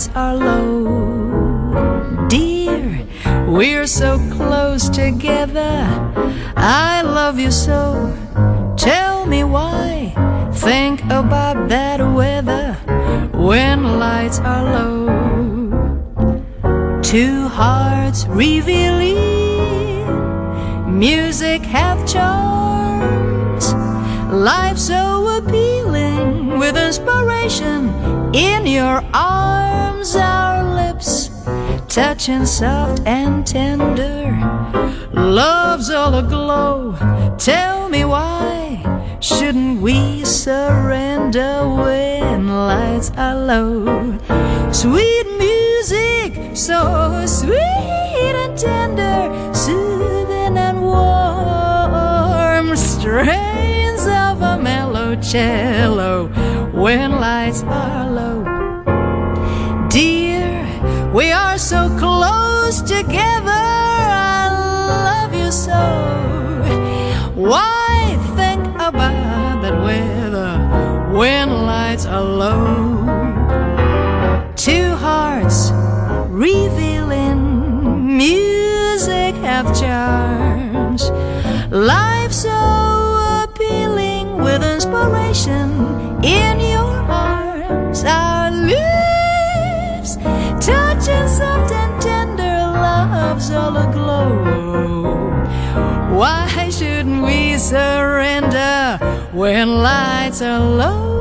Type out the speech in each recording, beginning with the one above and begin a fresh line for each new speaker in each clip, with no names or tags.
Lights are low. Dear, we're so close together. I love you so. Tell me why. Think about that weather when lights are low. Two hearts revealing music have charms. Life so appealing with inspiration in your arms. Touching soft and tender. Love's all aglow. Tell me why shouldn't we surrender when lights are low? Sweet music, so sweet and tender, soothing and warm, strains of a mellow cello when lights are low. So close together. I love you so. Why think about that weather when lights are low? Two hearts revealing music have charms. Life so appealing with inspiration in your arms. Lips soft and tender, love's all aglow. Why shouldn't we surrender when lights are low?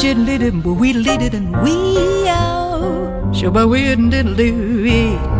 Shouldn't did it, but we did it and we out. Sure, but we didn't do it.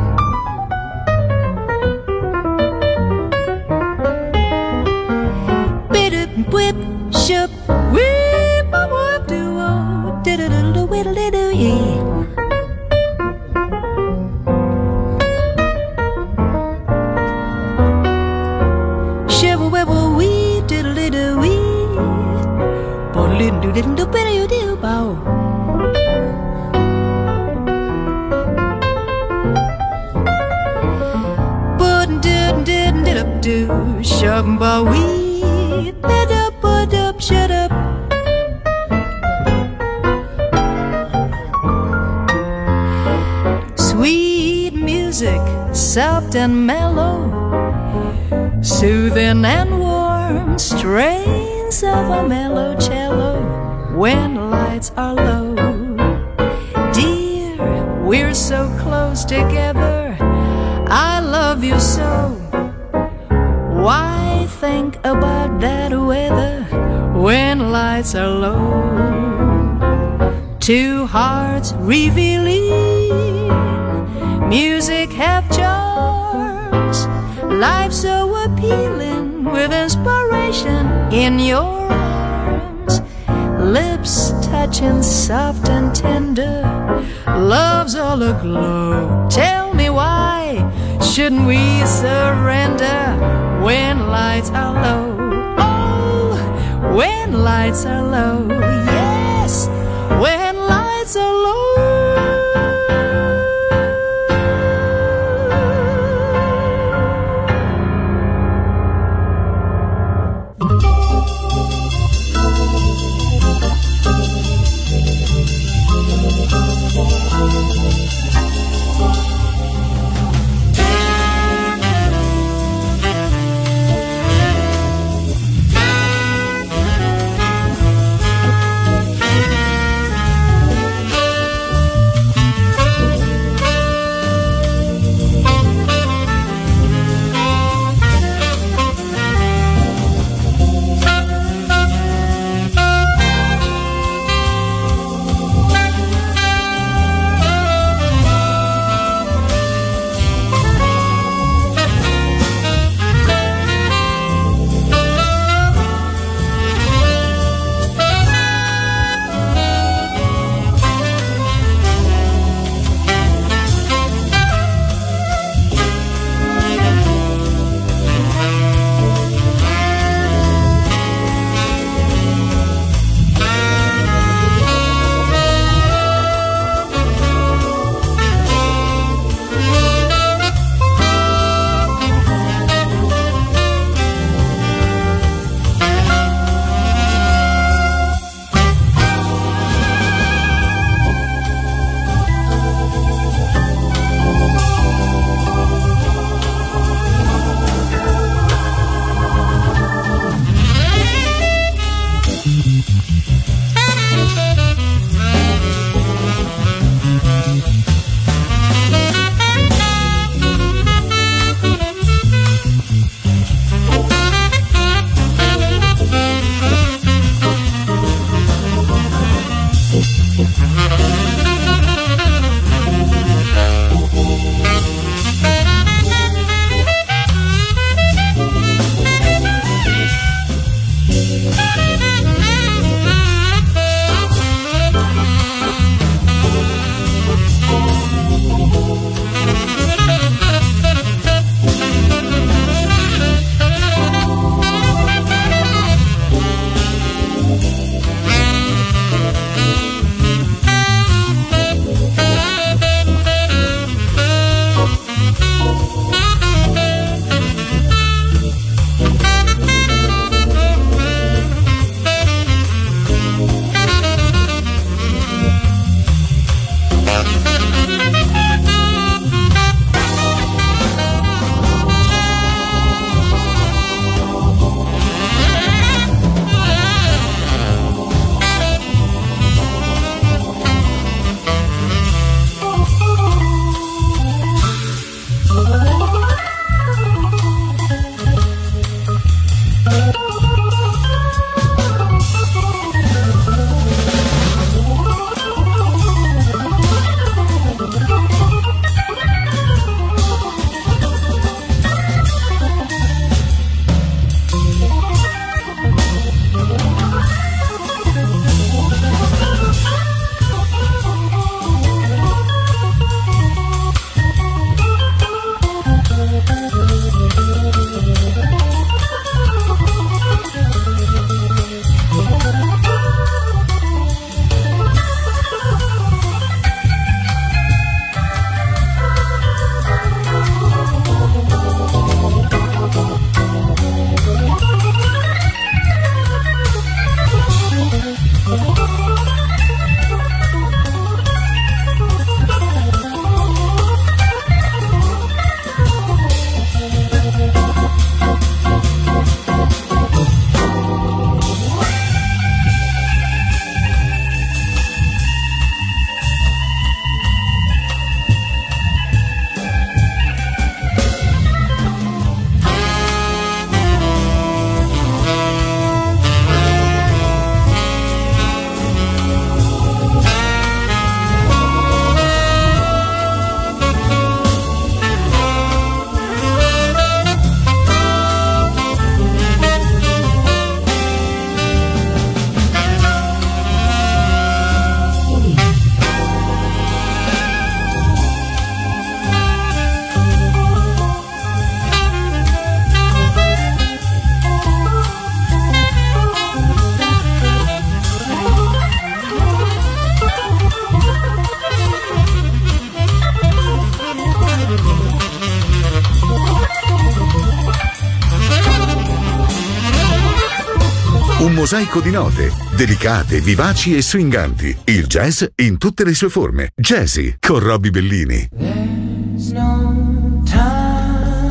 Mosaico di note, delicate, vivaci e swinganti. Il jazz in tutte le sue forme. Jazzy con Robbie Bellini.
There's no time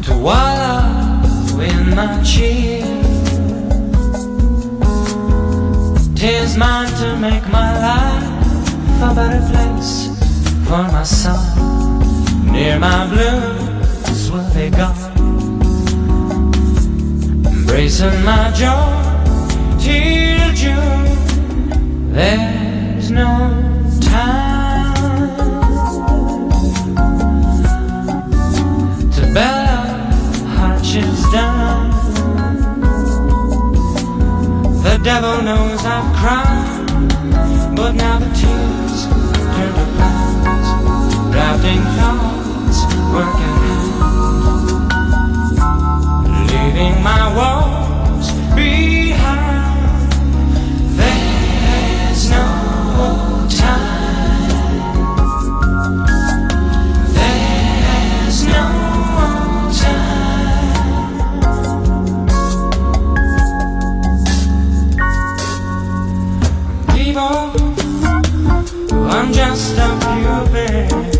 to wallow in my cheer. Tis mine to make my life a better place for my son. Near my blues will be gone. Embracing my joy till June. There's no time to bellow hardships done. The devil knows I've cried, but now the tears turn to clouds, drafting thoughts, working hand, leaving my woes I'm just a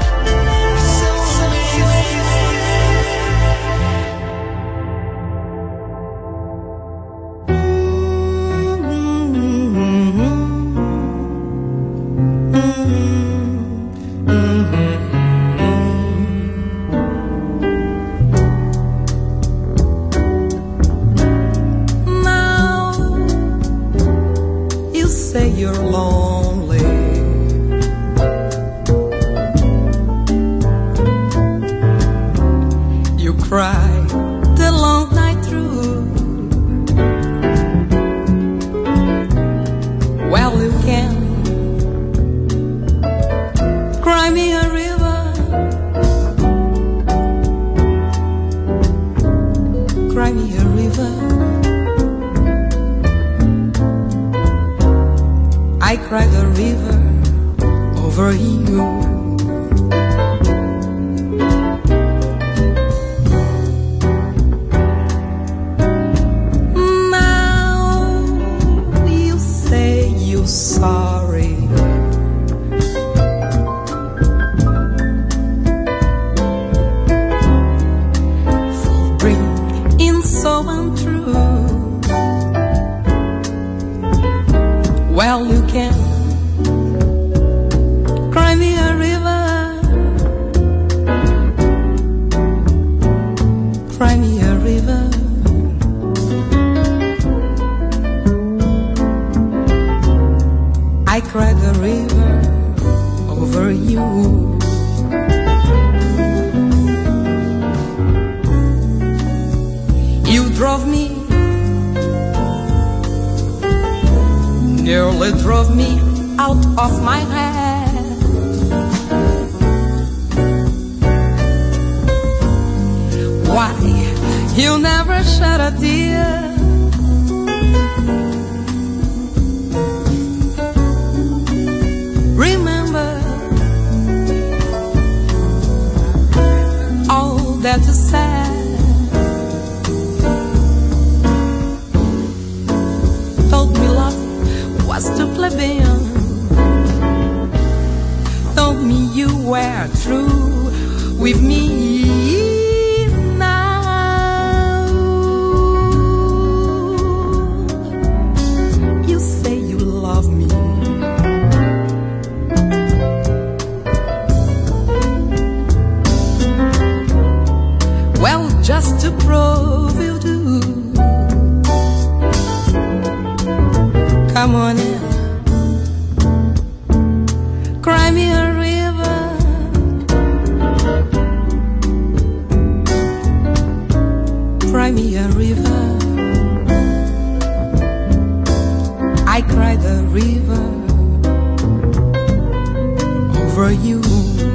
For you.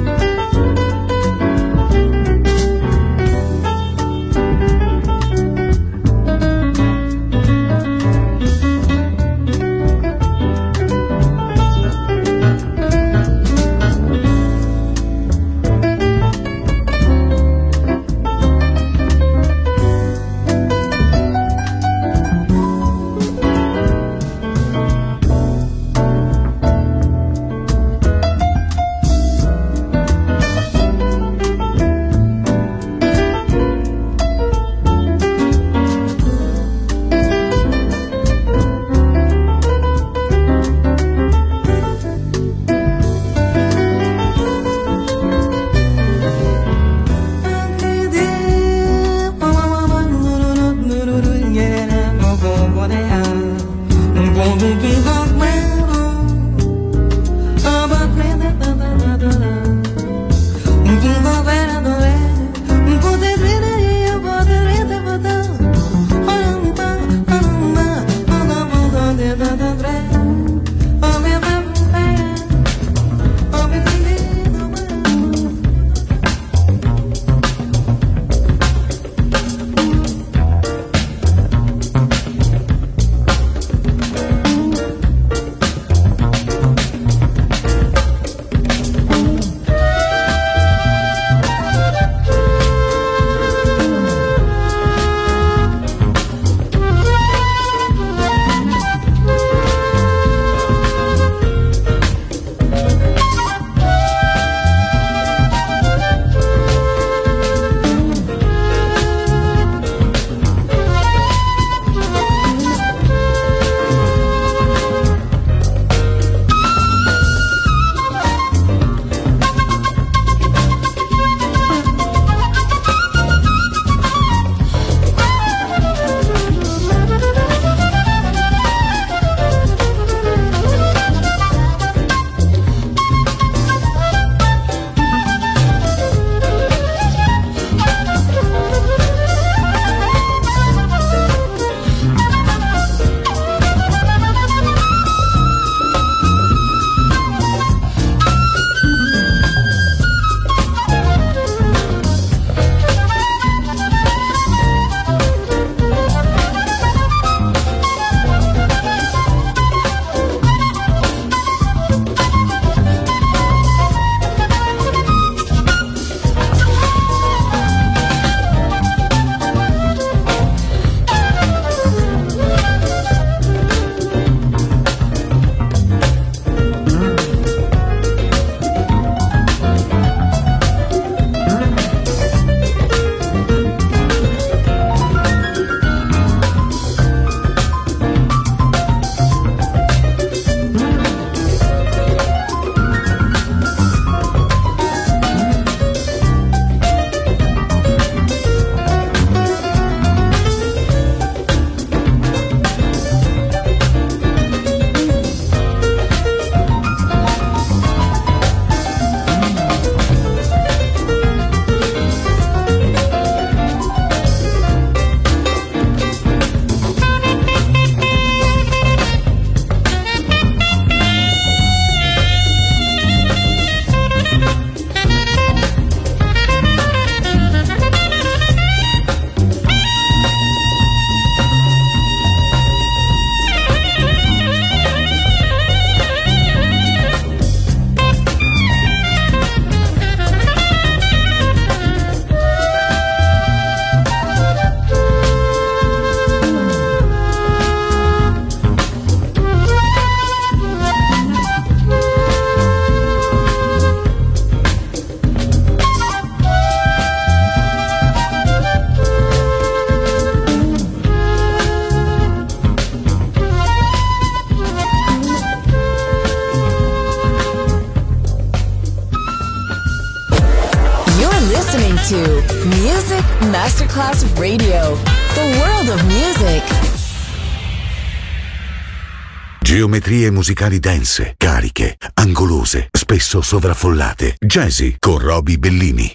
Geometrie musicali dense, cariche, angolose, spesso sovraffollate. Jazzy con Roby Bellini.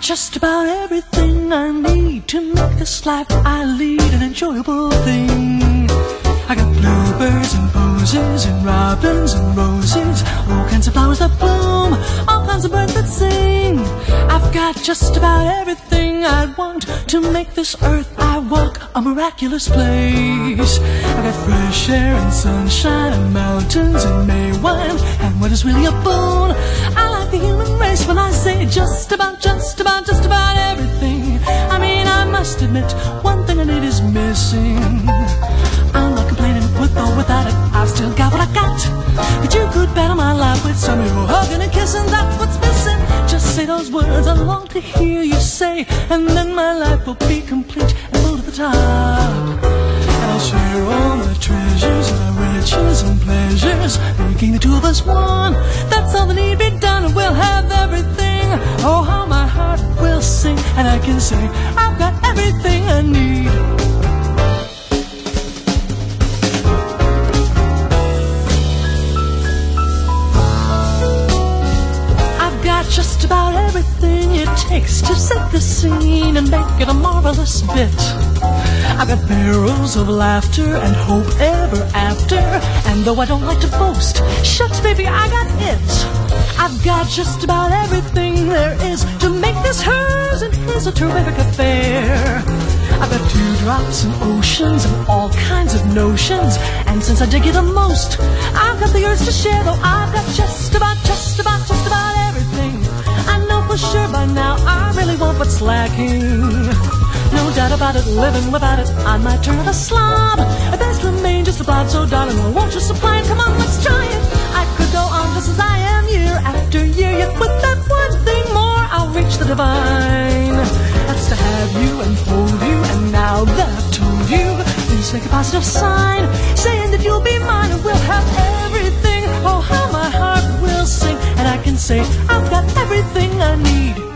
Just about everything I need to make this life I lead an enjoyable thing. I got bluebirds and posies and robins and roses, all kinds of flowers that bloom, all kinds of birds that sing. I've got just about everything I want to make this earth I walk a miraculous place. I've got fresh air and sunshine and mountains and May wine, and what is really a boon? I like the human race when I say just about, just about, just about everything. I mean, I must admit, one thing I need is missing. Or without it. I've still got what I got. But you could better my life with some your hugging and kissing. That's what's missing. Just say those words I long to hear you say, and then my life will be complete and full to the top. I'll share all my treasures, my riches and pleasures, making the two of us one. That's all that need be done, and we'll have everything. Oh, how my heart will sing, and I can say I've got everything I need. Just about everything it takes to set the scene and make it a marvelous bit. I've got barrels of laughter and hope ever after. And though I don't like to boast, shucks, baby, I got it. I've got just about everything there is to make this hers and his a terrific affair. I've got dewdrops and oceans and all kinds of notions. And since I dig you the most, I've got the urge to share, though I've got just about, just about, just about everything. I know for sure by now I really want what's lacking. No doubt about it, living without it, I might turn a slob. At best remain just a blob, so darling, won't you supply it? Come on, let's try it. I could go on just as I am year after year, yet with that one thing more, I'll reach the divine. That's to have you and hold you, and now that I've told you, please make a positive sign, saying that you'll be mine and we'll have everything. Oh, how my heart say I've got everything I need.